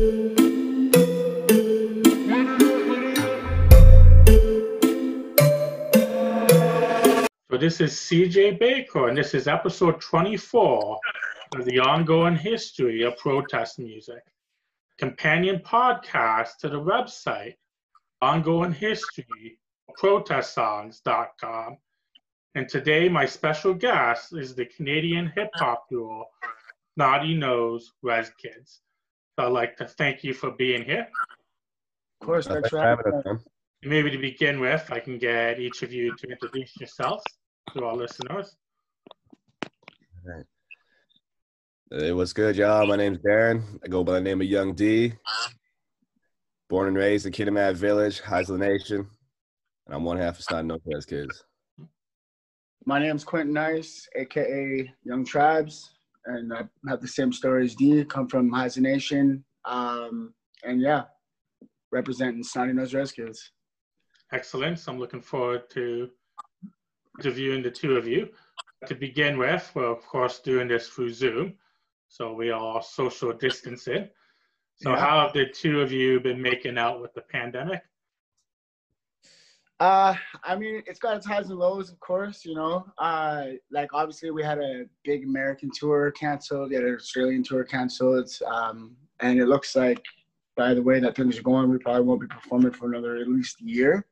So this is CJ Baker, and this is episode 24 of the ongoing history of protest music, companion podcast to the website ongoing history. And today, my special guest is the Canadian hip hop duo Snotty Nose Rez Kids. So I'd like to thank you for being here. Of course, thanks for having having us, us. man. Maybe to begin with, I can get each of you to introduce yourselves to our listeners. Hey, what's good, y'all? My name's Darren. I go by the name of Young D. Born and raised in Kitimat Village, Haisla Nation. And I'm one half of Snot No Kids. My name's Quinton Nyce, aka Yung Trybez, and I have the same story as D. Come from Haisla Nation, um, and yeah, representing Snotty Nose Rez Kids. Excellent. So I'm looking forward to interviewing the two of you. To begin with, we're of course doing this through Zoom, so we are social distancing. So Yeah. how have the two of you been making out with the pandemic? Uh, I mean, it's got its highs and lows, of course. You know, uh, like obviously we had a big American tour canceled, we had an Australian tour canceled, um, and it looks like by the way that things are going, we probably won't be performing for another at least year.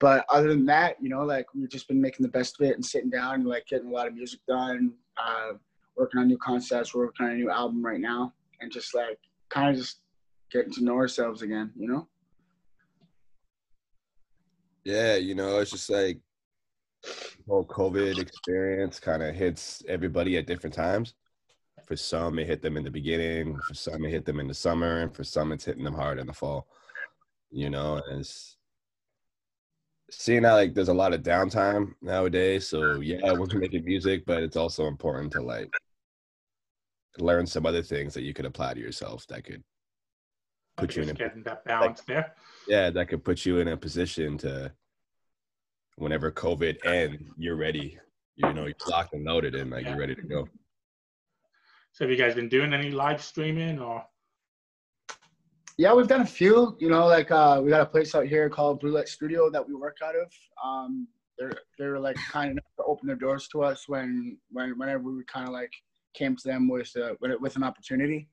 But other than that, you know, like we've just been making the best of it and sitting down and like getting a lot of music done, uh, working on new concepts, working on a new album right now, and just like kind of just getting to know ourselves again, you know. Yeah, you know, it's just like the whole COVID experience kind of hits everybody at different times. For some, it hit them in the beginning. For some, it hit them in the summer, and for some, it's hitting them hard in the fall. You know, and it's seeing how like there's a lot of downtime nowadays. So yeah, we're making music, but it's also important to like learn some other things that you could apply to yourself that could put you in a getting that balance there. yeah that could put you in a position to whenever covid ends you're ready you know you're locked and loaded and like Yeah. you're ready to go So have you guys been doing any live streaming or Yeah, we've done a few. You know, like uh, we got a place out here called Brulette Studio that we work out of. Um, they're they're like kind enough to open their doors to us when when whenever we kind of like came to them with uh, with, with an opportunity.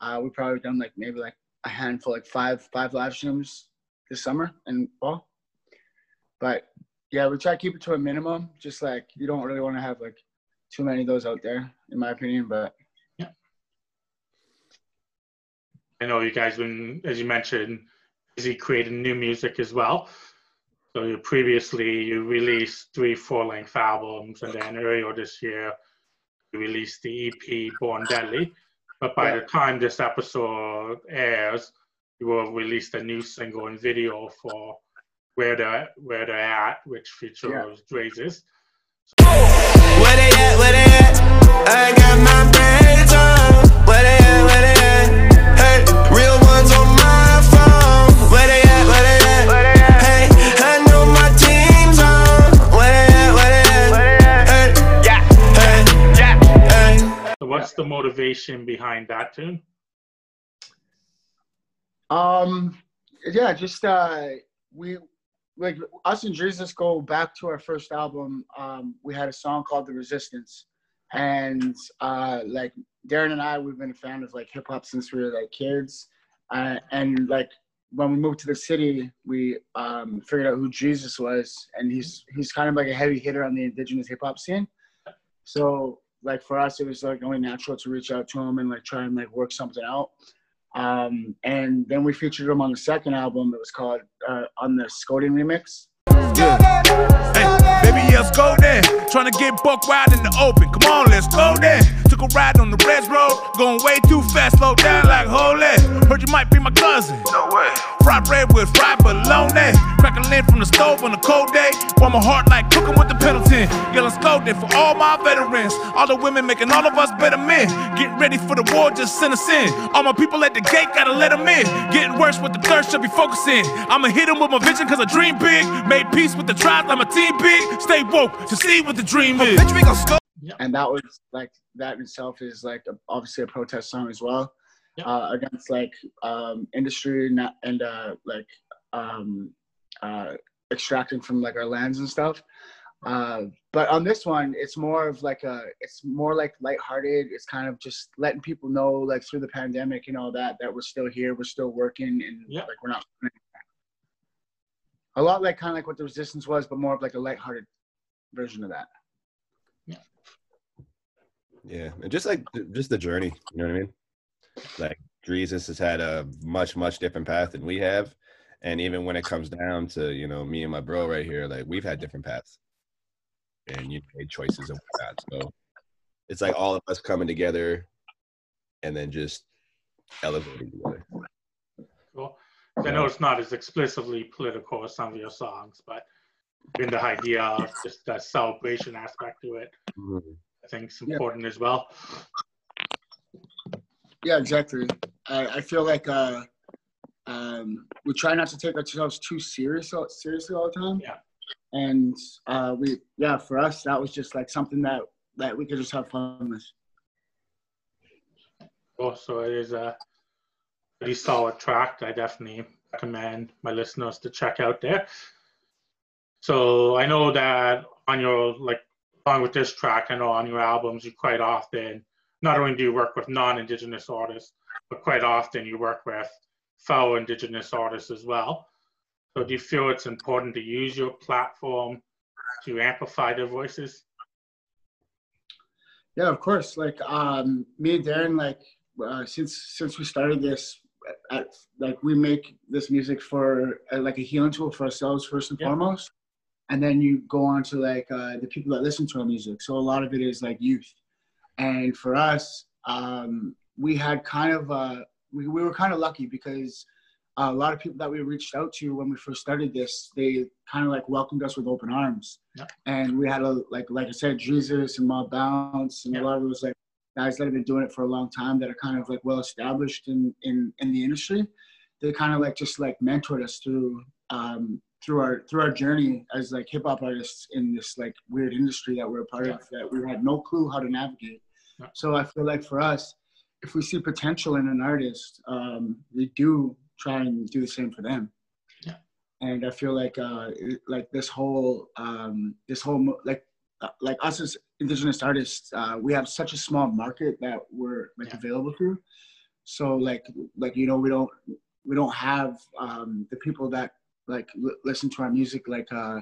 Uh, we probably done like maybe like a handful, like five five live streams this summer and fall. But yeah, we try to keep it to a minimum. Just like you don't really want to have like too many of those out there, in my opinion. But yeah, I know you guys been, as you mentioned, busy creating new music as well. So you previously you released three full-length albums, and then earlier this year you released the EP Born Deadly. But by Yeah. the time this episode airs, you will have released a new single and video for Where They're Where They're At, which features Drezus. Where they at? Where they at? I got my braids on. Where they at? Where they at? Hey, real ones on my phone. Where they at? Where they at? Hey, I know my team's on. Where they at? Where they at? Hey, yeah, hey, yeah, hey. So what's the motivation behind that tune? Um, yeah, just uh, we like us and Drezus go back to our first album. Um, we had a song called "The Resistance," and uh, like Darren and I, we've been a fan of like hip hop since we were like kids, uh, and like when we moved to the city, we um, figured out who Drezus was, and he's he's kind of like a heavy hitter on the indigenous hip hop scene. So like for us, it was like only natural to reach out to him and like try and like work something out. Um, and then we featured him on the second album. It was called uh, on the Skoden remix. Hey, baby, let's go there. Trying to get buck wild in the open. Come on, let's go there. Ride on the red road. Going way too fast, slow down like holy. Heard you might be my cousin. No way. Fried bread with fried bologna. Crackling from the stove on a cold day. Warm my heart like cooking with the Pendleton. Yelling there for all my veterans. All the women making all of us better men. Getting ready for the war, just send us in. All my people at the gate, gotta let them in. Getting worse with the thirst, should be focusing. I'ma hit them with my vision, cause I dream big. Made peace with the tribes, I'm a team big. Stay woke to see what the dream is. And that was like that itself is like obviously a protest song as well Yeah. uh, against like um, industry and, and uh, like um, uh, extracting from like our lands and stuff. Uh, but on this one, it's more of like a, it's more like lighthearted. It's kind of just letting people know, like through the pandemic and all that, that we're still here, we're still working, and Yeah. like we're not. A lot like kind of like what the resistance was, but more of like a lighthearted version of that. Yeah, and just like just the journey, you know what I mean? Like Drezus has had a much much different path than we have, and even when it comes down to you know me and my bro right here, like we've had different paths, and you made choices and whatnot. So it's like all of us coming together, and then just elevating together. Cool. I know it's not as explicitly political as some of your songs, but in the idea of just that celebration aspect to it, mm-hmm. I think it's Yeah. important as well. Yeah, exactly. I, I feel like uh, um, we try not to take ourselves too serious seriously all the time. Yeah. And uh, we, yeah, for us, that was just like something that that we could just have fun with. Also, it is a pretty solid track. I definitely recommend my listeners to check out there. So I know that on your like along with this track, I know on your albums you quite often not only do you work with non-indigenous artists, but quite often you work with fellow indigenous artists as well. So do you feel it's important to use your platform to amplify their voices? Yeah, of course. Like um, me and Darren, like uh, since since we started this, at, like we make this music for uh, like a healing tool for ourselves first and Yeah. foremost, and then you go on to like uh, the people that listen to our music. So a lot of it is like youth, and for us, um, we had kind of uh, we we were kind of lucky because a lot of people that we reached out to when we first started this, they kind of like welcomed us with open arms. Yeah. And we had a like like I said, Drezus and Mob Bounce and Yeah. a lot of those like guys that have been doing it for a long time that are kind of like well established in in in the industry. They kind of like just like mentored us through um through our through our journey as like hip hop artists in this like weird industry that we're a part of that we had no clue how to navigate. Yeah. So I feel like for us, if we see potential in an artist, um, we do try and do the same for them. Yeah. And I feel like uh, like this whole um, this whole like uh, like us as indigenous artists, uh, we have such a small market that we're like Yeah. available to. So like like you know we don't we don't have um, the people that like l- listen to our music like uh,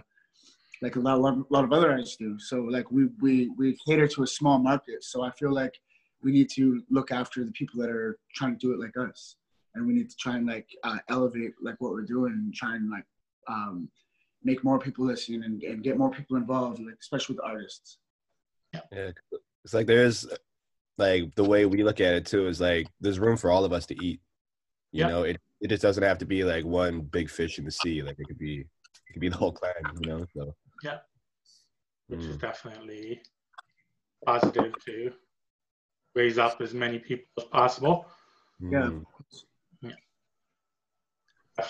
like a lot, lot, lot of other artists do. So like we we we cater to a small market. So I feel like we need to look after the people that are trying to do it like us, and we need to try and like uh, elevate like what we're doing and try and like um, make more people listen and, and get more people involved, like especially with artists. Yeah, it's like there's like the way we look at it too is like there's room for all of us to eat. You Yeah. know, it it just doesn't have to be like one big fish in the sea. Like it could be it could be the whole clan. You know, so Yeah. which is Mm. definitely positive to raise up as many people as possible. Yeah. Mm.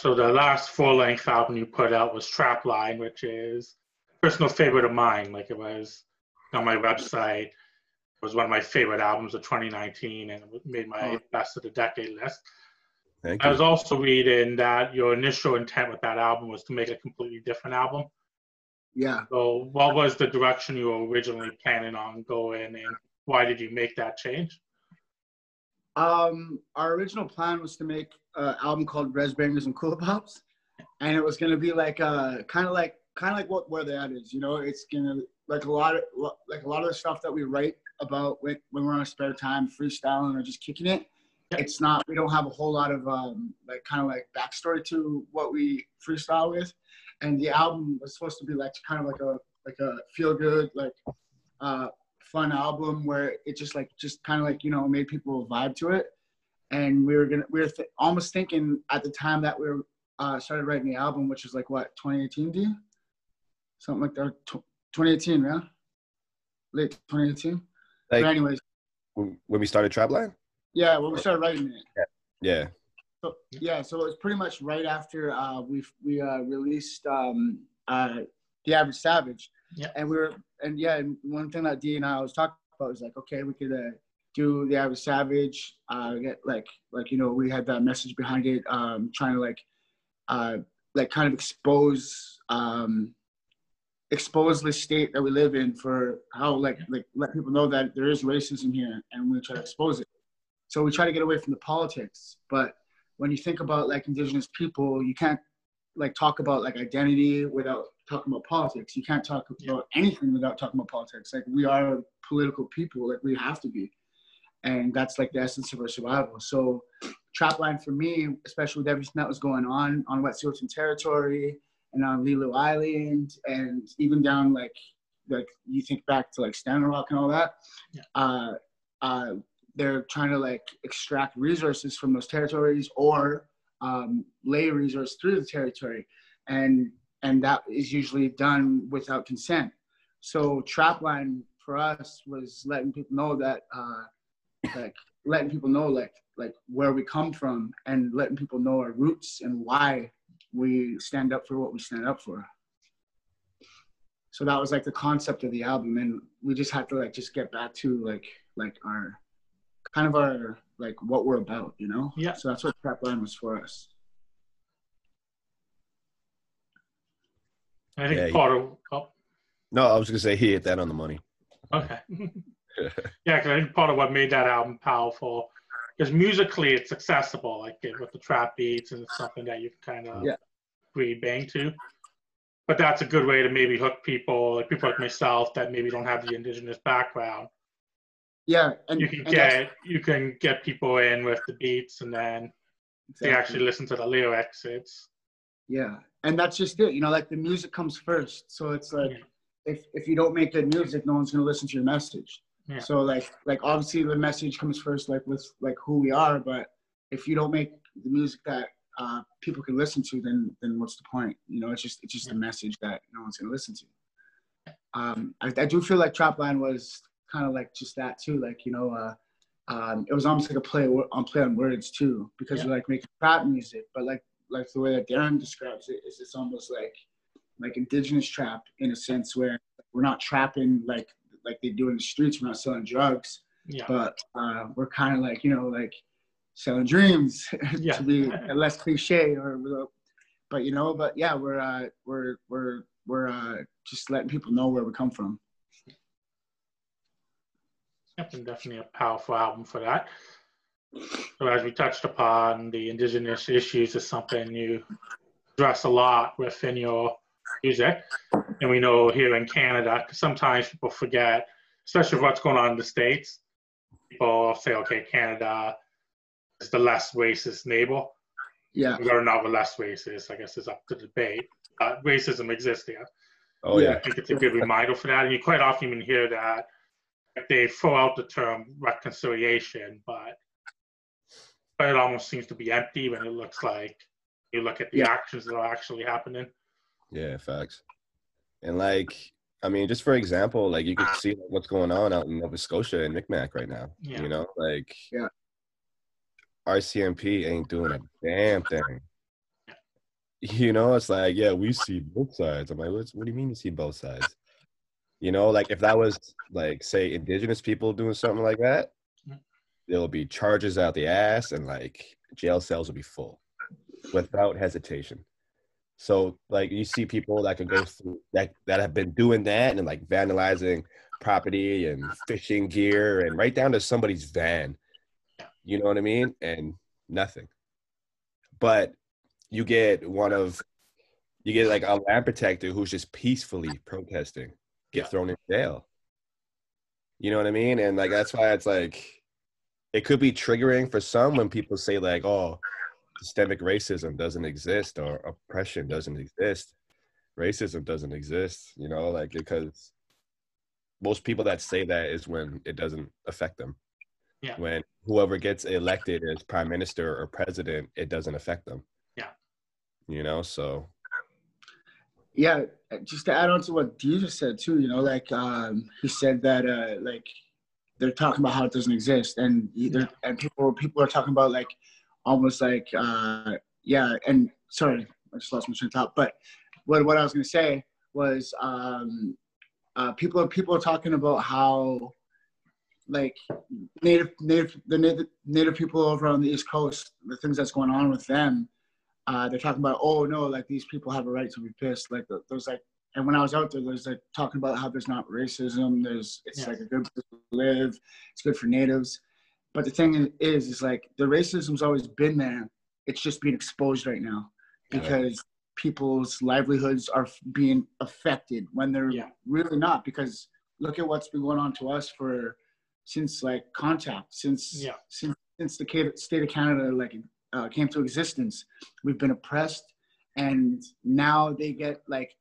So the last full-length album you put out was Trapline, which is a personal favorite of mine. Like it was on my website. It was one of my favorite albums of 2019, and it made my Oh. best of the decade list. Thank I was also reading that your initial intent with that album was to make a completely different album. Yeah. So, what was the direction you were originally planning on going, and why did you make that change? Um, our original plan was to make an album called Res Bangers and Cool Pops, and it was gonna be like uh kind of like kind of like what where that is, you know. It's gonna like a lot of like a lot of the stuff that we write about when, when we're on our spare time, freestyling or just kicking it. It's not we don't have a whole lot of um like kind of like backstory to what we freestyle with, and the album was supposed to be like kind of like a like a feel good like uh fun album where it just like just kind of like you know made people vibe to it. And we were gonna we were th- almost thinking at the time that we were uh, started writing the album which was like what 2018 d? Something like that Tw 2018 yeah? Late 2018 Like but anyways. when we started Trapline. Yeah when we started writing it Yeah. so, yeah so it was pretty much right after uh, we we uh, released um, uh, the average savage Yeah. and we were and yeah and one thing that d and i was talking about was like okay we could uh, do the average savage. Uh, get like like you know we had that message behind it, um, trying to like uh, like kind of expose um, expose the state that we live in for how like like let people know that there is racism here and we try to expose it. So we try to get away from the politics, but when you think about like indigenous people, you can't like talk about like identity without talking about politics. You can't talk about anything without talking about politics. Like we are political people, like we have to be. And that's like the essence of our survival. So Trapline for me, especially with everything that was going on on Wet'suwet'en territory and on Lelu Island and even down like like you think back to like Standing Rock and all that. Yeah. Uh, uh, they're trying to like extract resources from those territories or um, lay resource through the territory, and and that is usually done without consent. So trapline for us was letting people know that uh, like letting people know like like where we come from and letting people know our roots and why we stand up for what we stand up for. So that was like the concept of the album, and we just had to like just get back to like like our kind of our like what we're about, you know. Yeah. So that's what Trapline was for us. I think Yeah, you- part of oh, No, I was gonna say he hit that on the money. okay. yeah, 'cause I think part of what made that album powerful because musically it's accessible, like it, with the trap beats and it's something that you can kind of Yeah. really bang to. But that's a good way to maybe hook people, like people like myself that maybe don't have the indigenous background. Yeah, and You can and get you can get people in with the beats, and then they actually listen to the lyrics. It's Yeah, and that's just it. You know, like the music comes first. So it's like Yeah. if if you don't make good music, no one's gonna listen to your message. Yeah. So like like obviously the message comes first, like with like who we are. But if you don't make the music that uh, people can listen to, then then what's the point? You know, it's just it's just a message that no one's gonna listen to. Um, I, I do feel like Trapline was kind of like just that too. Like you know, uh, um, it was almost like a play on play on words too, because Yeah. we're like making trap music, but like like the way that Darren describes it is it's almost like like indigenous trap in a sense where we're not trapping like like they do in the streets. We're not selling drugs, yeah, but uh, we're kind of like you know like selling dreams Yeah. to be less cliche or but you know but yeah we're uh, we're we're we're uh, just letting people know where we come from. Yep, and definitely a powerful album for that. So as we touched upon, the indigenous issues is something you address a lot within your music. And we know here in Canada, sometimes people forget, especially what's going on in the States, people say, okay, Canada is the less racist neighbor. Yeah, Whether or not we're less racist, I guess is up to debate. Uh, racism exists here. Oh Yeah. I think it's a good reminder for that. And you quite often even hear that they throw out the term reconciliation, but but it almost seems to be empty when it looks like you look at the Yeah. actions that are actually happening. Yeah, facts. And like, I mean, just for example, like you can see what's going on out in Nova Scotia and Micmac right now. Yeah. You know, like Yeah. RCMP ain't doing a damn thing. You know, it's like, yeah, we see both sides. I'm like, What's, what do you mean you see both sides? You know, like if that was like say indigenous people doing something like that, mm. there will be charges out the ass and like jail cells will be full without hesitation. So like you see people that can go through that that have been doing that and like vandalizing property and fishing gear and right down to somebody's van. You know what I mean? And nothing. But you get one of you get like a land protector who's just peacefully protesting, get Yeah. thrown in jail. You know what I mean? And like that's why it's like it could be triggering for some when people say like, oh, systemic racism doesn't exist or oppression doesn't exist. Racism doesn't exist, you know, like because most people that say that is when it doesn't affect them. Yeah. When whoever gets elected as prime minister or president, it doesn't affect them. Yeah. You know, so yeah. Just to add on to what Deja said too, you know, like um, he said that uh, like they're talking about how it doesn't exist, and either and people people are talking about like almost like uh, yeah. And sorry, I just lost my train of thought. But what what I was gonna say was um, uh, people are people are talking about how like native native the native, native people over on the East Coast, the things that's going on with them. Uh, they're talking about, oh no, like these people have a right to be pissed. Like th- there's like, and when I was out there, there's like talking about how there's not racism. There's it's Yeah. like a good place to live. It's good for natives. But the thing is, is like the racism's always been there. It's just being exposed right now Yeah. because people's livelihoods are being affected when they're Yeah. really not. Because look at what's been going on to us for since like contact since Yeah. since since the state of Canada like uh, came to existence. We've been oppressed, and now they get like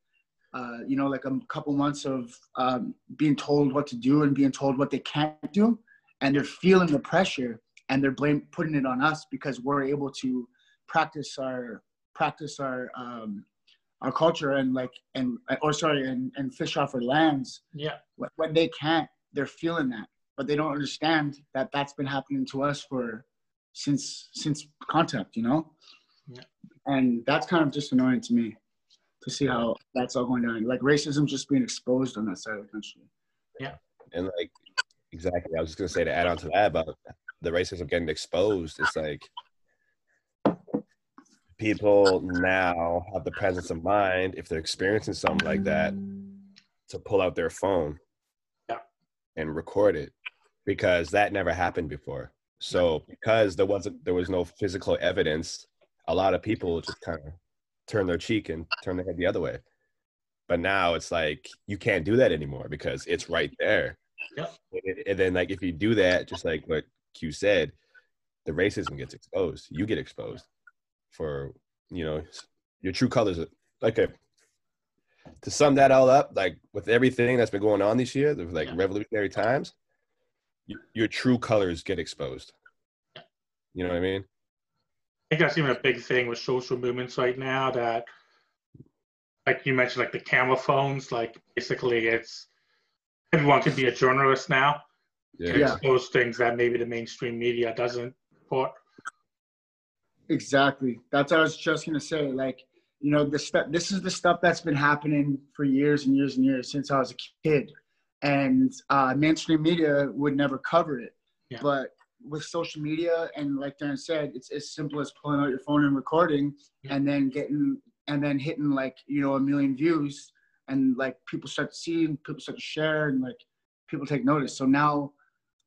uh, you know like a couple months of um, being told what to do and being told what they can't do, and they're feeling the pressure and they're blame putting it on us because we're able to practice our practice our um, our culture and like and or sorry and, and fish off our lands Yeah. when- when they can't they're feeling that but they don't understand that that's been happening to us for since since contact you know Yeah. and that's kind of just annoying to me to see how that's all going down like racism just being exposed on that side of the country Yeah. And like exactly, I was just gonna say to add on to that about the racism getting exposed. It's like people now have the presence of mind if they're experiencing something like that to pull out their phone Yeah. and record it because that never happened before. So because there wasn't there was no physical evidence, a lot of people just kind of turn their cheek and turn their head the other way. But now it's like you can't do that anymore because it's right there. Yep. And, and then like if you do that, just like what Q said, the racism gets exposed. You get exposed for you know your true colors. Like a, to sum that all up, like with everything that's been going on this year, the like Yeah. revolutionary times, y- your true colors get exposed. You know what I mean? I think that's even a big thing with social movements right now that like you mentioned like the camera phones like basically it's everyone can be a journalist now Yeah. Yeah. expose things that maybe the mainstream media doesn't report Exactly. That's what I was just gonna say. Like, you know, this stuff. This is the stuff that's been happening for years and years and years since I was a kid, and uh, mainstream media would never cover it. Yeah. But with social media and like Darren said, it's as simple as pulling out your phone and recording, Yeah. and then getting and then hitting like you know a million views, and like people start seeing, people start to share, and like people take notice. So now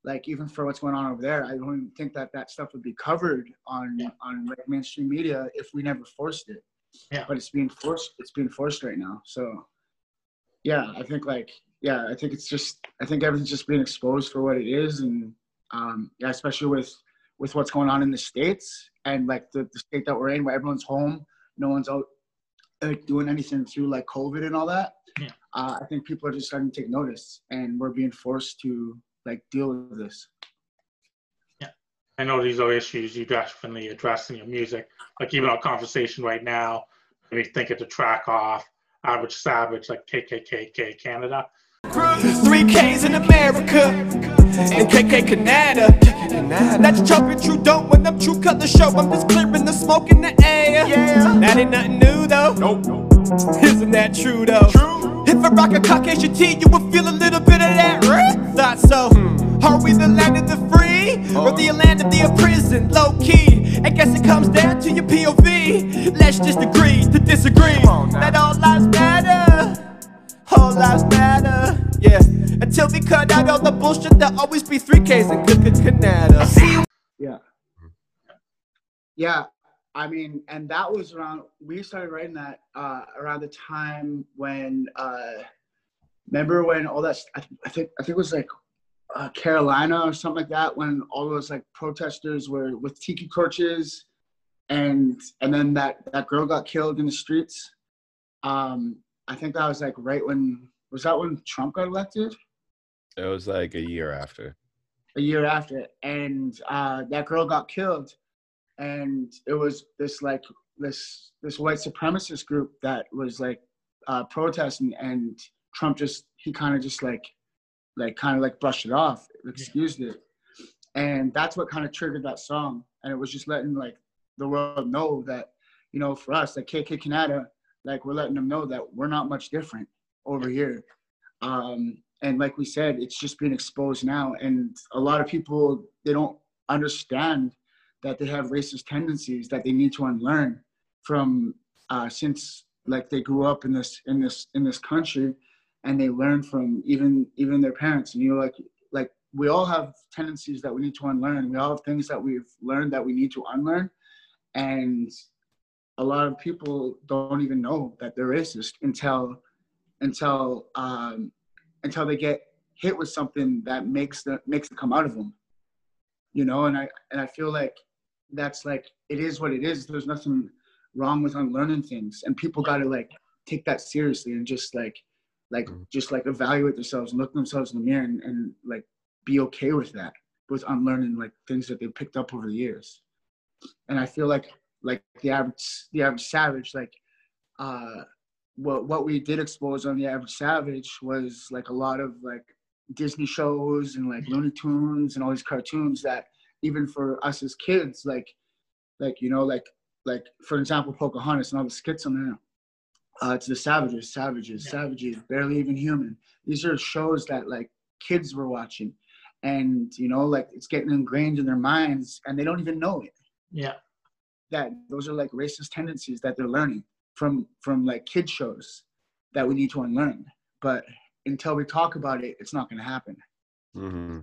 like even for what's going on over there, I don't even think that that stuff would be covered on Yeah. on like mainstream media if we never forced it. Yeah. But it's being forced. It's being forced right now. So, yeah, I think like yeah, I think it's just I think everything's just being exposed for what it is, and um, yeah, especially with with what's going on in the states and like the, the state that we're in, where everyone's home, no one's out doing anything through like COVID and all that. Yeah. Uh, I think people are just starting to take notice, and we're being forced to like deal with this. Yeah, I know these are issues you definitely address in your music. Like even our conversation right now, we think of the track off Average Savage, like KKKK Canada. Three K's in America and KK Canada. That's Trump Trudeau when them true colors show. I'm just clearing the smoke in the air. Yeah. That ain't nothing new though. Nope. Isn't that true though? True. If I rock a Caucasian tee, you would feel a little bit of that. Right? Thought so. Are we the land of the free or the land of the imprisoned? Low key. I guess it comes down to your POV. Let's just agree to disagree. That all lives matter. Whole lives matter, yeah. Until we cut out all the bullshit, there'll always be three Ks in Canada. Yeah. Yeah. I mean, and that was around, we started writing that uh, around the time when, uh, remember when all that, I, I think, I think it was like uh, Carolina or something like that, when all those like protesters were with tiki torches and, and then that, that girl got killed in the streets. Um, I think that was like right when, was that when Trump got elected? It was like a year after. a year after, and uh, that girl got killed, and it was this like this this white supremacist group that was like uh, protesting, and Trump just he kind of just like like kind of like brushed it off, excused it, and that's what kind of triggered that song, and it was just letting like the world know that you know for us like KK Canada, like we're letting them know that we're not much different over here. Um, and like we said, it's just being exposed now. And a lot of people they don't understand that they have racist tendencies that they need to unlearn from uh, since like they grew up in this in this in this country and they learn from even even their parents and you know like like we all have tendencies that we need to unlearn we all have things that we've learned that we need to unlearn and a lot of people don't even know that they're racist until until um until they get hit with something that makes the makes it come out of them you know? And i and i feel like that's like it is what it is. There's nothing wrong with unlearning things. And people got to like take that seriously and just like like Mhm. just like evaluate themselves and look themselves in the mirror and, and like be okay with that with unlearning like things that they picked up over the years. And i feel like like the average the average savage like uh what what we did expose on the average savage was like a lot of like disney shows and like looney tunes and all these cartoons that even for us as kids like like you know like like for example pocahontas and all the skits on there. Uh it's the savages savages Yeah. savages barely even human. These are shows that like kids were watching. And you know like it's getting ingrained in their minds and they don't even know it. Yeah. that those are like racist tendencies that they're learning from from like kid shows that we need to unlearn but until we talk about it it's not going to happen hmm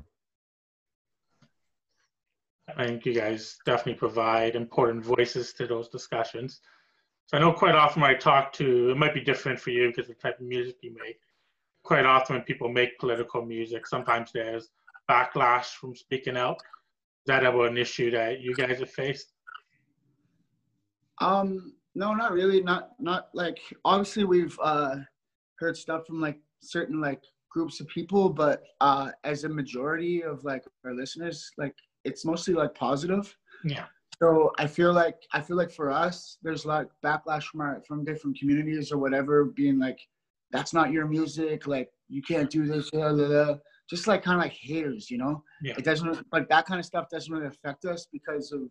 I think you guys definitely provide important voices to those discussions. So I know quite often when I talk to, it might be different for you because of the type of music you make. Quite often when people make political music, sometimes there's backlash from speaking out. Is that ever an issue that you guys have faced? Um, no, not really. Not not like obviously we've uh heard stuff from like certain like groups of people, but uh as a majority of like our listeners, like it's mostly like positive. Yeah. So I feel like I feel like for us, there's like backlash from our from different communities or whatever, being like, that's not your music, like you can't do this, blah, blah, blah. just like kind of like haters, you know. Yeah. It doesn't like that kind of stuff doesn't really affect us because of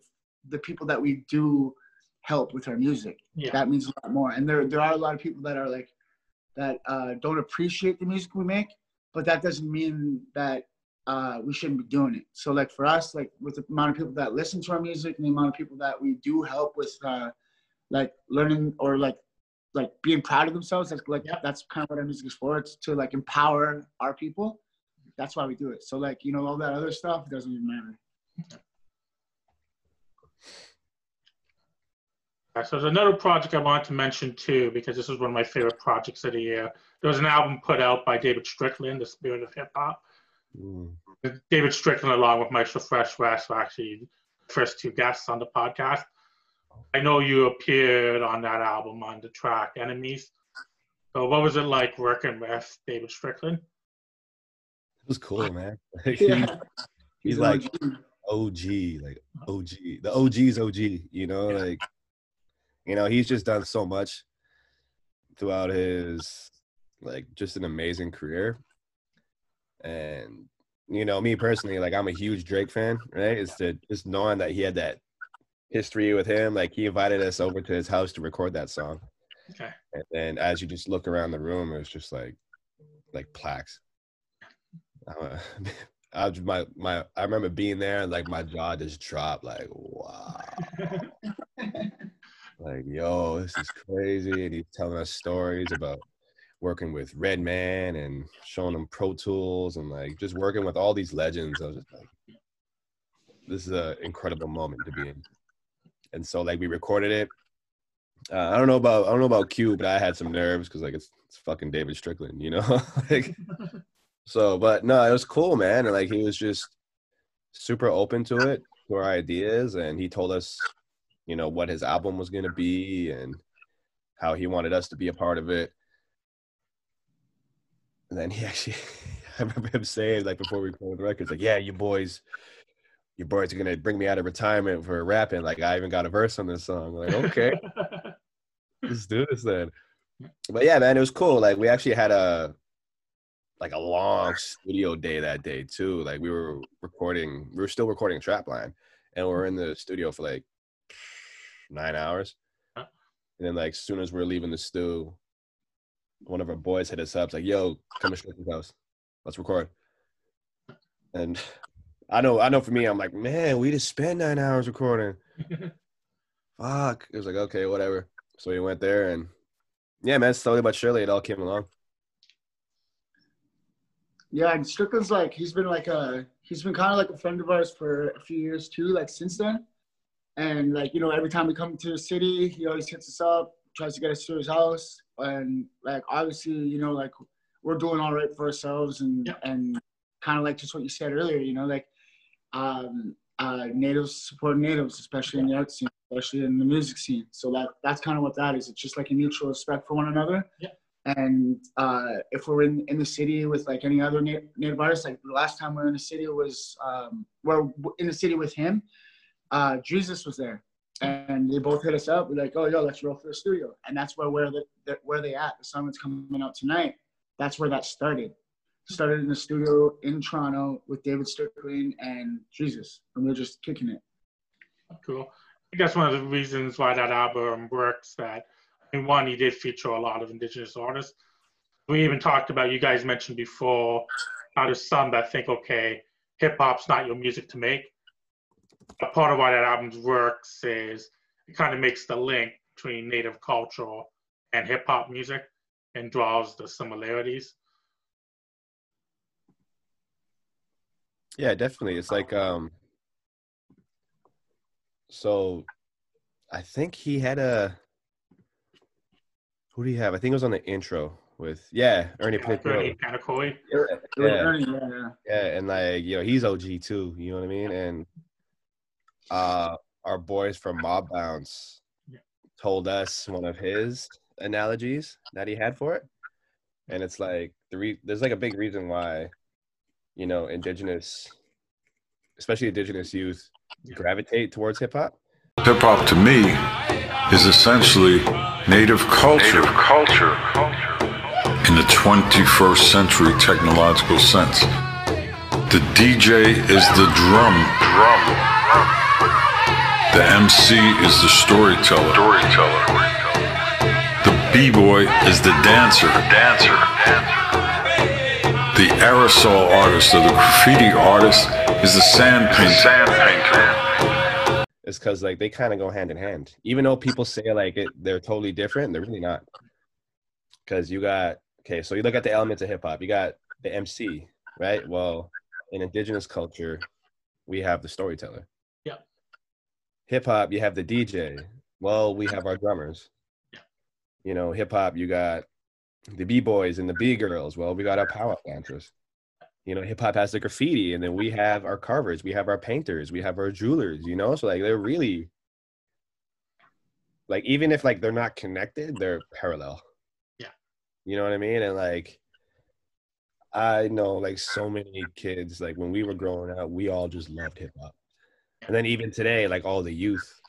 the people that we do help with our music. Yeah. That means a lot more. And there there are a lot of people that are like that uh, don't appreciate the music we make, but that doesn't mean that uh, we shouldn't be doing it. So like for us, like with the amount of people that listen to our music and the amount of people that we do help with uh, like learning or like like being proud of themselves, that's like Yeah. that's kind of what our music is for. It's to like empower our people. That's why we do it. So like you know all that other stuff doesn't even matter. So there's another project I wanted to mention too, because this is one of my favorite projects of the year. There was an album put out by David Strickland, The Spirit of Hip Hop. Mm. David Strickland, along with Maestro Fresh Wes, were actually the first two guests on the podcast. I know you appeared on that album on the track Enemies. So what was it like working with David Strickland? It was cool, man. Yeah. He's an like OG. OG, like OG. The OG's OG, you know, like you know, he's just done so much throughout his like just an amazing career. And you know, me personally, like I'm a huge Drake fan, right? It's the just knowing that he had that history with him, like he invited us over to his house to record that song. Okay. And then as you just look around the room, it was just like like plaques. Uh, I was my my I remember being there and like my jaw just dropped like wow like yo this is crazy. And he's telling us stories about working with Redman and showing him Pro Tools and like just working with all these legends. I was just like this is an incredible moment to be in. And so like we recorded it. Uh, I don't know about I don't know about Q but I had some nerves because like it's, it's fucking David Strickland you know? Like so, but no, it was cool, man. And like he was just super open to it, to our ideas, and he told us, you know, what his album was gonna be and how he wanted us to be a part of it. And then he actually, I remember him saying like before we recorded the records, like, "Yeah, you boys, your boys are gonna bring me out of retirement for rapping. Like, I even got a verse on this song. Like, okay, let's do this then." But yeah, man, it was cool. Like, we actually had a like a long studio day that day too. Like we were recording, we were still recording Trapline, and we are in the studio for like nine hours. Huh. And then like as soon as we are leaving the stew, one of our boys hit us up, it's like, "Yo, come to Strickland's house." let's record. And I know, I know for me, I'm like, man, we just spent nine hours recording. Fuck. It was like, okay, whatever. So we went there and yeah, man, slowly but surely it all came along. Yeah, and Strickland's like he's been like a he's been kind of like a friend of ours for a few years too, like since then. And like you know, every time we come to the city, he always hits us up, tries to get us to his house, and like obviously, you know, like we're doing all right for ourselves, and Yeah. and kind of like just what you said earlier, you know, like um, uh, natives support natives, especially in the art scene, especially in the music scene. So that that's kind of what that is. It's just like a mutual respect for one another. Yeah. And uh, if we're in, in the city with like any other na- native artists, like the last time we were in the city was um, we're in the city with him. Uh, Drezus was there, and they both hit us up. We're like, "Oh, yo, let's roll for the studio," and that's where where the, where they at. The that's coming out tonight. That's where that started. Started in the studio in Toronto with David Strickland and Drezus, and we are just kicking it. Cool. I that's one of the reasons why that album works. That I mean, one, he did feature a lot of indigenous artists. We even talked about you guys mentioned before how there's some that think, okay, hip hop's not your music to make. But part of why that album works is it kind of makes the link between native culture and hip hop music and draws the similarities. Yeah, definitely. It's like um so I think he had a who do you have? I think it was on the intro with yeah, Ernie Pink Ernie Paniccioli. It was Yeah. Yeah, yeah. Yeah, and like you know, he's OG too, you know what I mean? And uh our boys from Mob Bounce told us one of his analogies that he had for it. And it's like the re- there's like a big reason why, you know, indigenous especially indigenous youth gravitate towards hip hop. Hip hop to me is essentially native culture, culture in the 21st century technological sense. The DJ is the drum, drum. The MC is the storyteller, storyteller. The b-boy is the dancer, dancer. The aerosol artist or the graffiti artist is the sand painter, sand painter. is because like they kind of go hand in hand. Even though people say like it, they're totally different, they're really not. Because you got okay, so you look at the elements of hip hop. You got the MC, right? Well, in indigenous culture, we have the storyteller. Hip hop, you have the DJ. Well, we have our drummers. Yeah. You know, hip hop, you got the b boys and the b girls. Well, we got our power dancers. You know, hip hop has the graffiti, and then we have our carvers, we have our painters, we have our jewelers. You know, so like they're really like even if like they're not connected, they're parallel. Yeah. You know what I mean? And like I know like so many kids, like when we were growing up, we all just loved hip hop. And then even today, like all the youth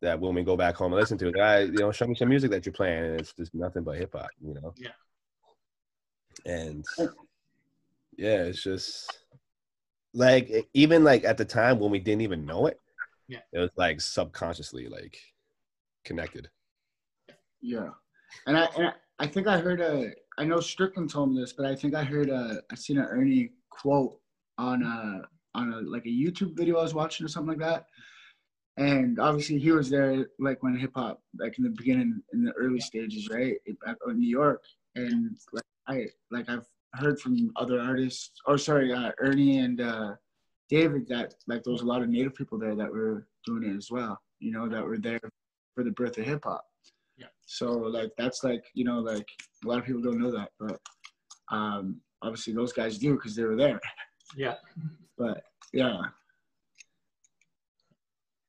that when we go back home and listen to it, I, you know, show me some music that you're playing, and it's just nothing but hip hop, you know. Yeah. And yeah, it's just like even like at the time when we didn't even know it, Yeah. it was like subconsciously like connected. Yeah, and I and I- I think I heard a I know Strickland told me this, but I think I heard a I seen an Ernie quote on a on a like a YouTube video I was watching or something like that, and obviously he was there like when hip hop like in the beginning in the early stages, right, in New York, and like I like I've heard from other artists or sorry uh, Ernie and uh, David that like there was a lot of Native people there that were doing it as well, you know, that were there for the birth of hip hop. Yeah. So like that's like you know like a lot of people don't know that, but um, obviously those guys do because they were there. Yeah. But yeah,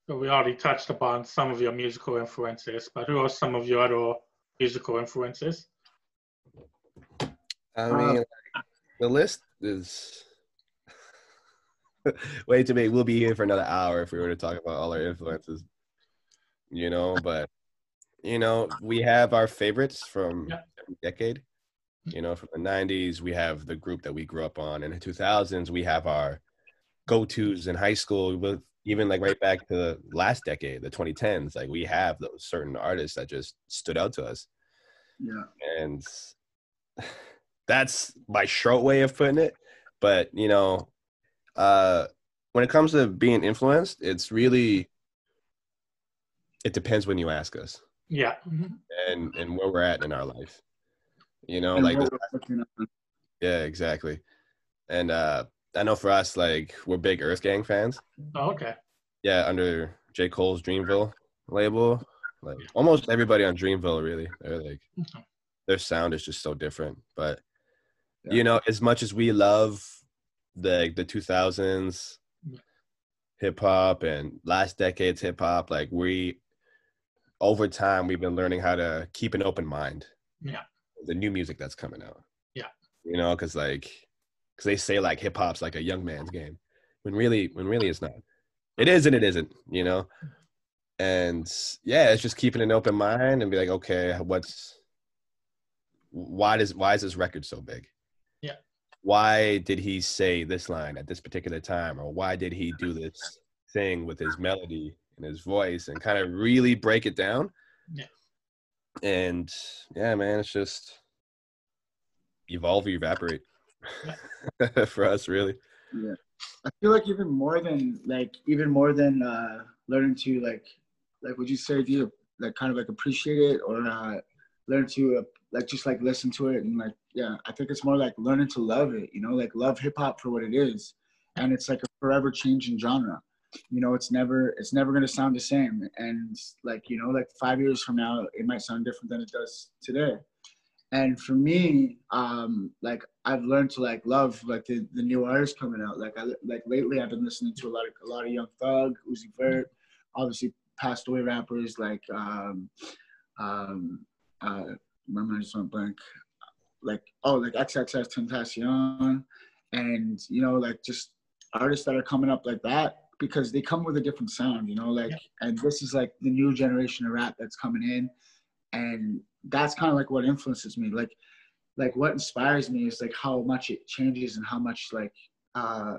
So we already touched upon some of your musical influences, but who are some of your other musical influences? I mean, uh, the list is way too big. We'll be here for another hour if we were to talk about all our influences, you know. But you know, we have our favorites from Yeah. every decade. You know, from the '90s, we have the group that we grew up on. In the 2000s, we have our go-tos in high school. With even like right back to the last decade, the 2010s, like we have those certain artists that just stood out to us yeah, and that's my short way of putting it. But you know, uh, when it comes to being influenced, it's really it depends when you ask us Yeah. Mhm. and and where we're at in our life. You know, And like this- we're looking at. yeah, exactly. And uh, I know for us, like we're big EarthGang fans. Oh, okay. Yeah, under J Cole's Dreamville label, like almost everybody on Dreamville really, they're like Mhm. their sound is just so different. But Yeah. you know, as much as we love the the 2000s hip hop and last decade's hip hop, like we over time we've been learning how to keep an open mind. Yeah. The new music that's coming out. Yeah. You know, because like because they say like hip hop's like a young man's game, when really when really it's not. It is and it isn't. You know. And yeah, it's just keeping an open mind and be like, okay, what's why does why is this record so big? Yeah. Why did he say this line at this particular time, or why did he do this thing with his melody and his voice, and kind of really break it down? Yeah. And yeah, man, it's just evolve or evaporate for us, really. Yeah. I feel like even more than like even more than uh learning to like like would you say do you like kind of like appreciate it or uh learn to uh, like just like listen to it and like yeah I think it's more like learning to love it you know like love hip hop for what it is and it's like a forever changing genre you know it's never it's never going to sound the same. And like you know like 5 years from now it might sound different than it does today. And for me um like i've learned to like love like the, the new artists coming out. Like i like lately i've been listening to a lot of a lot of young thug uzi vert obviously passed away rappers like um um uh my mind just went blank. Like oh like XXXTentacion. And you know like just artists that are coming up like that because they come with a different sound you know like and this is like the new generation of rap that's coming in and that's kind of like what influences me. Like like what inspires me is like how much it changes and how much like uh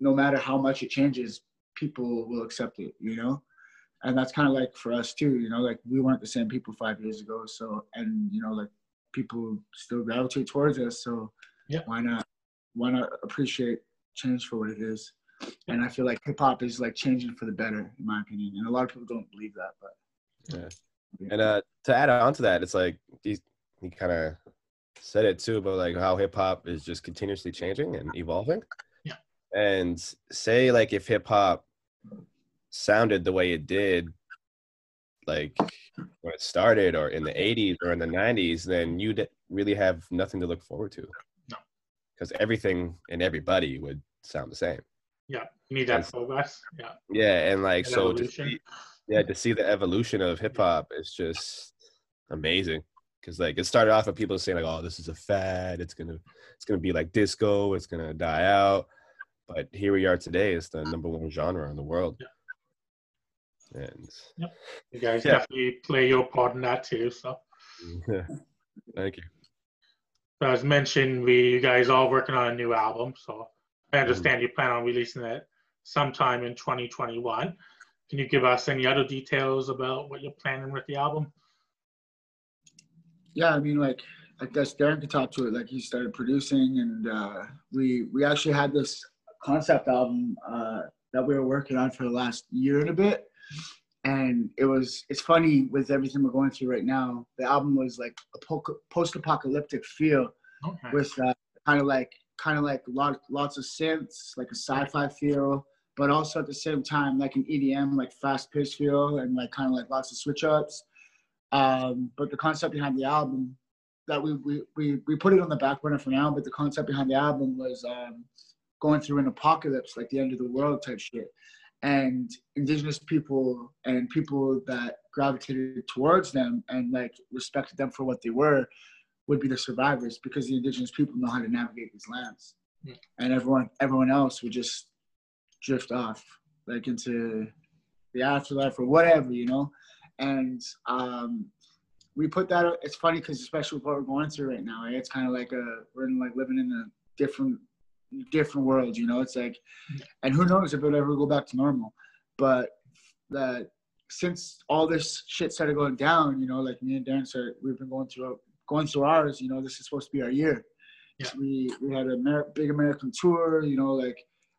no matter how much it changes people will accept it you know? And that's kind of like for us too you know like we weren't the same people five years ago so and you know like people still gravitate towards us so Yeah. why not why not appreciate change for what it is and i feel like hip-hop is like changing for the better in my opinion and a lot of people don't believe that but Yeah. And uh, to add on to that, it's like he, he kind of said it too but like how hip hop is just continuously changing and evolving. Yeah. And say like if hip hop sounded the way it did, like when it started, or in the '80s or in the '90s, then you'd really have nothing to look forward to. No. Because everything and everybody would sound the same. Yeah. Need that progress. Yeah. Yeah, and like And so to see, yeah, to see the evolution of hip hop is just amazing. Cause like it started off with people saying like, "Oh, this is a fad. It's gonna, it's gonna be like disco. It's gonna die out." But here we are today. It's the number one genre in the world. Yeah. And You guys Yeah. definitely play your part in that too. So, yeah, thank you. so as mentioned, we you guys all working on a new album. So I understand you plan on releasing it sometime in 2021. Can you give us any other details about what you're planning with the album? yeah i mean like i guess darren could talk to it like he started producing and uh we we actually had this concept album uh that we were working on for the last year and a bit and it was it's funny with everything we're going through right now the album was like a po- post-apocalyptic feel Okay. with uh, kind of like kind of like lot, lots of synths, like a sci-fi feel, but also at the same time like an EDM, like fast-paced feel, and like kind of like lots of switch ups. Um, but the concept behind the album that we, we we we put it on the back burner for now, but the concept behind the album was um, going through an apocalypse, like the end of the world type shit. And indigenous people and people that gravitated towards them and like respected them for what they were would be the survivors because the indigenous people know how to navigate these lands, Yeah. and everyone everyone else would just drift off like into the afterlife or whatever, you know. And um, we put that. It's funny because especially with what we're going through right now, eh, it's kind of like a we're in like living in a different different world, you know. It's like, and who knows if it'll ever go back to normal, but that since all this shit started going down, you know, like me and Darren started, we've been going through going through ours, you know, this is supposed to be our year. Yeah. We we had a Amer- big American tour, you know, like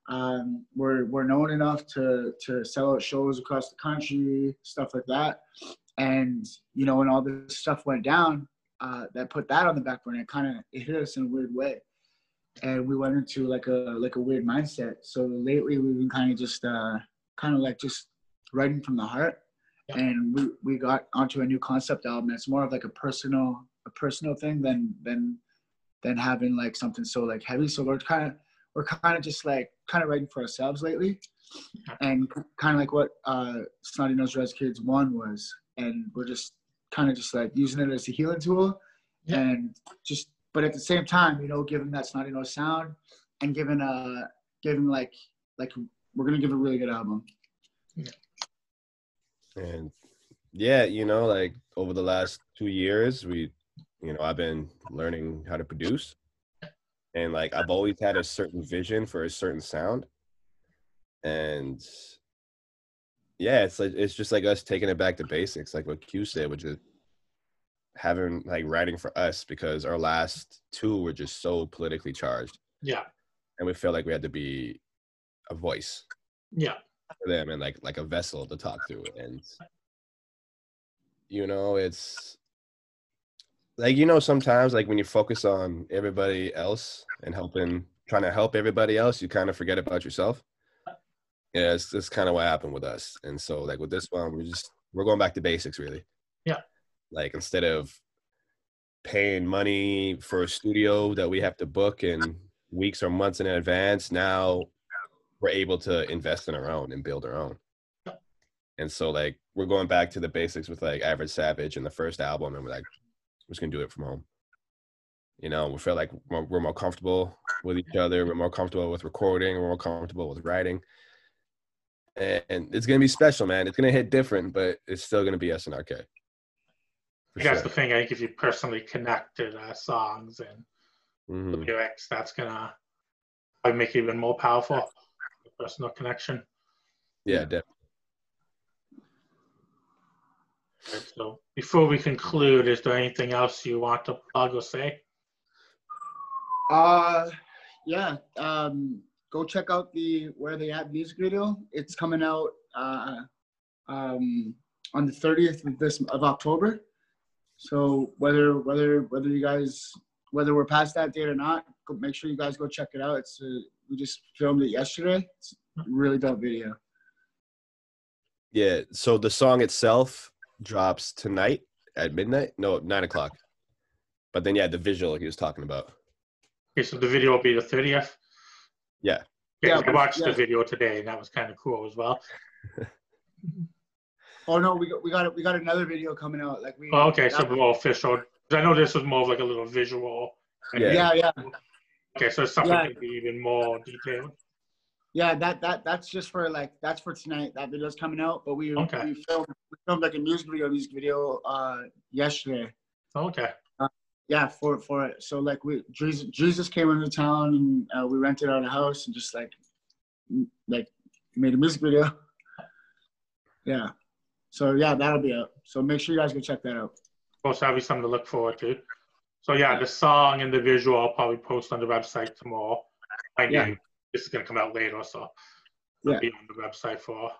um, we're we're known enough to to sell out shows across the country, stuff like that. And you know, when all this stuff went down, uh, that put that on the back burner. It kind of it hit us in a weird way, and we went into like a like a weird mindset. So lately, we've been kind of just uh, kind of like just writing from the heart, Yeah. and we we got onto a new concept album. It's more of like a personal a personal thing than than than having like something so like heavy. So we're kind of we're kind of just like kind of writing for ourselves lately, and kind of like what uh, Snotty Nose Rez Kids one was, and we're just kind of just like using it as a healing tool, Yeah. and just but at the same time, you know, giving that Snotty Nose sound and giving uh giving like like we're gonna give a really good album. Yeah. And yeah, you know, like over the last two years, we, you know, I've been learning how to produce. And like I've always had a certain vision for a certain sound. And yeah, it's like it's just like us taking it back to basics, like what Q said, which is having like writing for us because our last two were just so politically charged. Yeah. And we felt like we had to be a voice Yeah. for them and like like a vessel to talk through and you know it's like you know sometimes like when you focus on everybody else and helping trying to help everybody else you kind of forget about yourself yeah it's that's kind of what happened with us and so like with this one we're just we're going back to basics really Yeah. like instead of paying money for a studio that we have to book in weeks or months in advance now we're able to invest in our own and build our own. And so like we're going back to the basics with like Average Savage and the first album, and we're like, we're just gonna do it from home. You know, we feel like we're, we're more comfortable with each other. We're more comfortable with recording. We're more comfortable with writing. And, and it's gonna be special, man. It's gonna hit different, but it's still gonna be SNRK. I guess sure. the thing, I think if you personally connect to the songs and the Mhm. lyrics, that's gonna make it even more powerful. The personal connection. Yeah, definitely. Right, So before we conclude, is there anything else you want to plug or say? Uh, yeah. Um, go check out the Where They At music video. It's coming out uh, um, on the 30th of this of October. So whether whether whether you guys whether we're past that date or not, go, make sure you guys go check it out. It's uh we just filmed it yesterday. It's a really dope video. Yeah. So the song itself drops tonight at midnight. No, nine o'clock. But then yeah, the visual he was talking about. Okay, so the video will be the 30th? Yeah. Yeah, Yeah, I watched yeah. the video today, and that was kind of cool as well. Oh no, we got we got we got another video coming out. Like we. Oh, okay, so that- more official. I know this was more of like a little visual. Yeah. yeah, yeah. Okay, so something Yeah. could be even more detailed. Yeah, that that that's just for like that's for tonight. That video's coming out, but we Okay. we filmed we filmed like a music video music video uh yesterday. Okay. Yeah, for for it. So like we Drezus, Drezus came into town and uh, we rented out a house and just like m- like made a music video. Yeah. So yeah, that'll be up. So make sure you guys go check that out. Well, that'll be something to look forward to. So yeah, the song and the visual I'll probably post on the website tomorrow. I Yeah. mean, this is gonna come out later, so it'll Yeah. be on the website for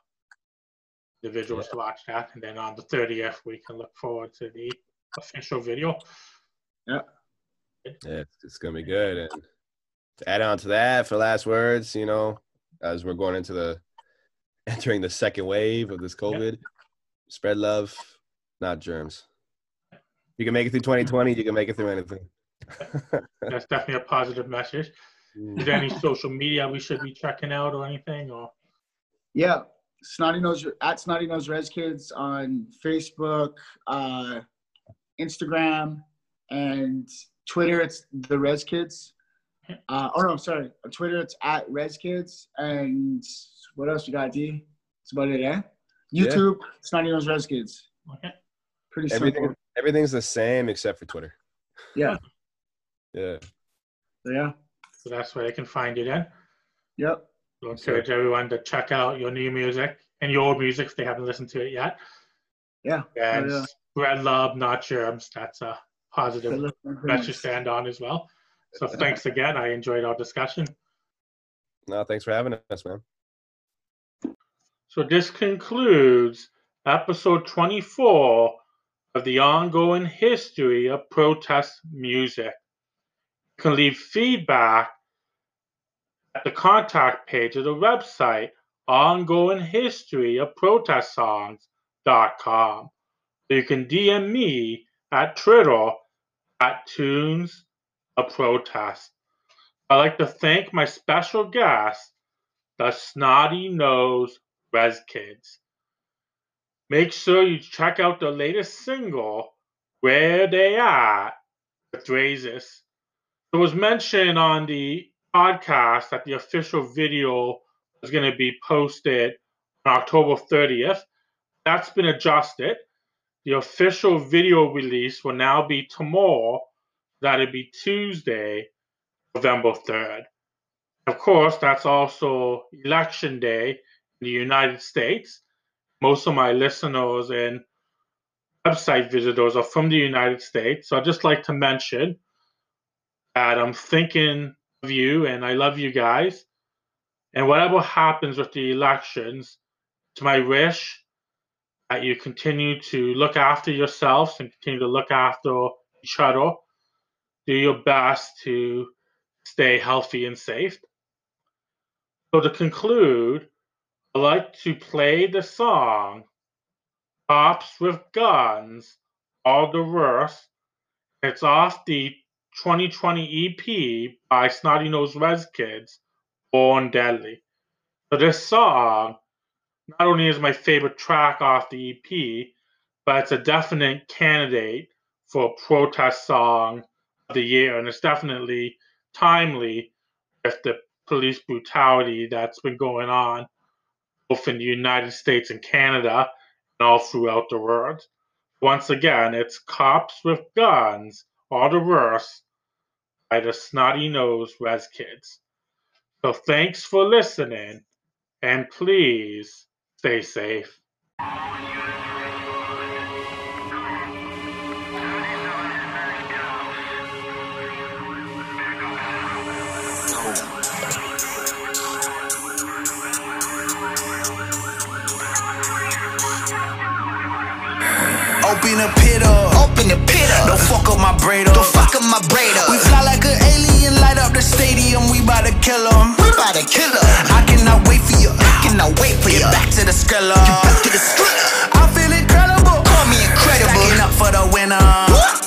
individuals visuals to watch that, and then on the 30th we can look forward to the official video. Yeah, it's, it's gonna be good. And to add on to that, for last words, you know, as we're going into the entering the second wave of this COVID, spread love, not germs. You can make it through 2020. You can make it through anything. That's definitely a positive message. Is there any social media we should be checking out or anything? Or Yeah. Snotty Nose at Snotty Nose Rez Kids on Facebook, uh, Instagram, and Twitter. It's the Rez Kids. Uh, oh no, sorry. On Twitter, it's at Rez Kids. And what else you got? D. That's about it. Eh? Yeah. YouTube, Snotty Nose Rez Kids. okay, Pretty simple. Everything, everything's the same except for Twitter. Yeah. Yeah. Yeah. So that's where they can find you then. Yep. So encourage everyone to check out your new music and your old music if they haven't listened to it yet. Yeah. And Oh, yeah. spread love, not germs. That's a positive message to stand on as well. So thanks again. I enjoyed our discussion. No, thanks for having us, man. So this concludes episode 24 of the ongoing history of protest music. Can leave feedback at the contact page of the website ongoing history of protest songs.com. You can DM me at Twitter at Tunes a Protest. I'd like to thank my special guest, the Snotty Nose Rez Kids. Make sure you check out the latest single, Where They At, with. It was mentioned on the podcast that the official video was going to be posted on October 30th. That's been adjusted. The official video release will now be tomorrow. That'll be Tuesday, November 3rd. Of course, that's also election day in the United States. Most of my listeners and website visitors are from the United States. So I'd just like to mention that I'm thinking of you and I love you guys. And whatever happens with the elections, it's my wish that you continue to look after yourselves and continue to look after each other. Do your best to stay healthy and safe. So to conclude, I'd like to play the song Cops with Guns, All the Worst. It's off the 2020 EP by Snotty Nose Rez Kids, Born Deadly. So this song not only is my favorite track off the EP, but it's a definite candidate for protest song of the year, and it's definitely timely with the police brutality that's been going on both in the United States and Canada and all throughout the world. Once again, it's cops with guns, all the worst, by the snotty nosed rez kids. So thanks for listening, and please stay safe. Open the pit up. Open the pit up. Don't fuck up my braid up. Don't fuck up my braid up. We fly like an alien, light up the stadium. We bout to kill 'em. We about to kill her. I cannot wait for you. I cannot wait for Get you. back to the skrilla. Get back to the skrilla. I feel incredible. Call me incredible. Stacking up for the winner. Fuck.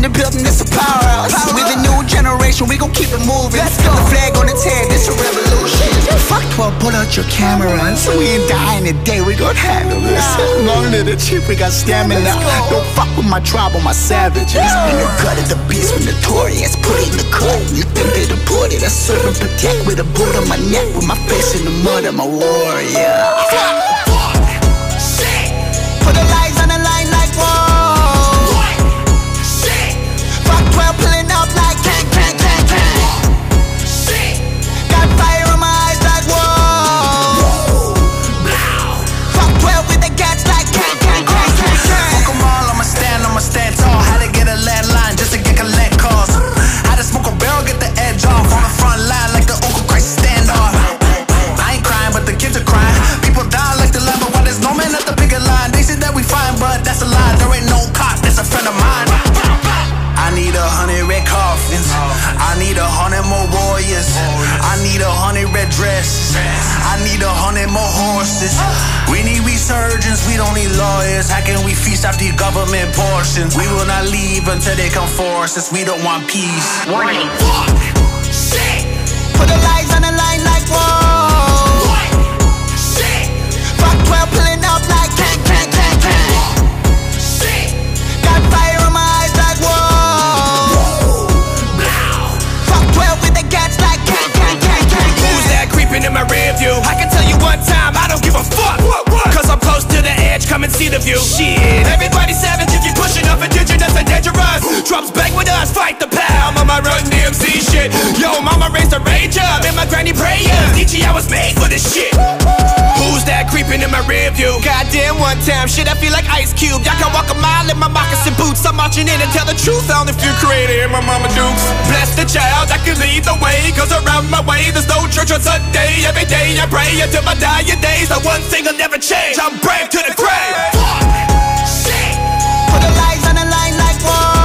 In the building, it's a power out. With the new generation, we gon' keep it moving. Got the flag on its head, it's a revolution. Fuck 12, pull out your cameras. So we ain't dying today, we gon' handle this. Long to the chip, we got stamina. Don't fuck with my tribe or my savages. In the gut of the beast, we notorious. Put it in the cut. You think they deported? I serve and protect with a boot on my neck. With my face in the mud, I'm a warrior. Fuck, government portions. We will not leave until they come for us, since we don't want peace. Warning. Fuck. Shit. Put the lives on the line like war. Fuck 12 pulling up like Got fire in my eyes like Fuck 12 with the cats like. Who's that creeping in my rear view? I can tell you one time, I don't give a fuck. What, what? Cause I'm close to the edge shit. Everybody savage if you pushing up indigenous and dangerous. Drops back with us, fight the pound. Mama run DMC shit. Yo, mama raised a rage up in my granny prayers. DG, I was made for this shit. Who's that creeping in my rear view? Goddamn one time, shit, I feel like Ice Cube. Y'all can walk a mile in my moccasin boots. I'm marching in and tell the truth on if you created in my mama dukes. Bless the child I can lead the way, cause around my way there's no church on Sunday. Every day I pray until my dying days. The one thing will never change. I'm brave to the grave. Fuck, shit. Put the lives on the line like war.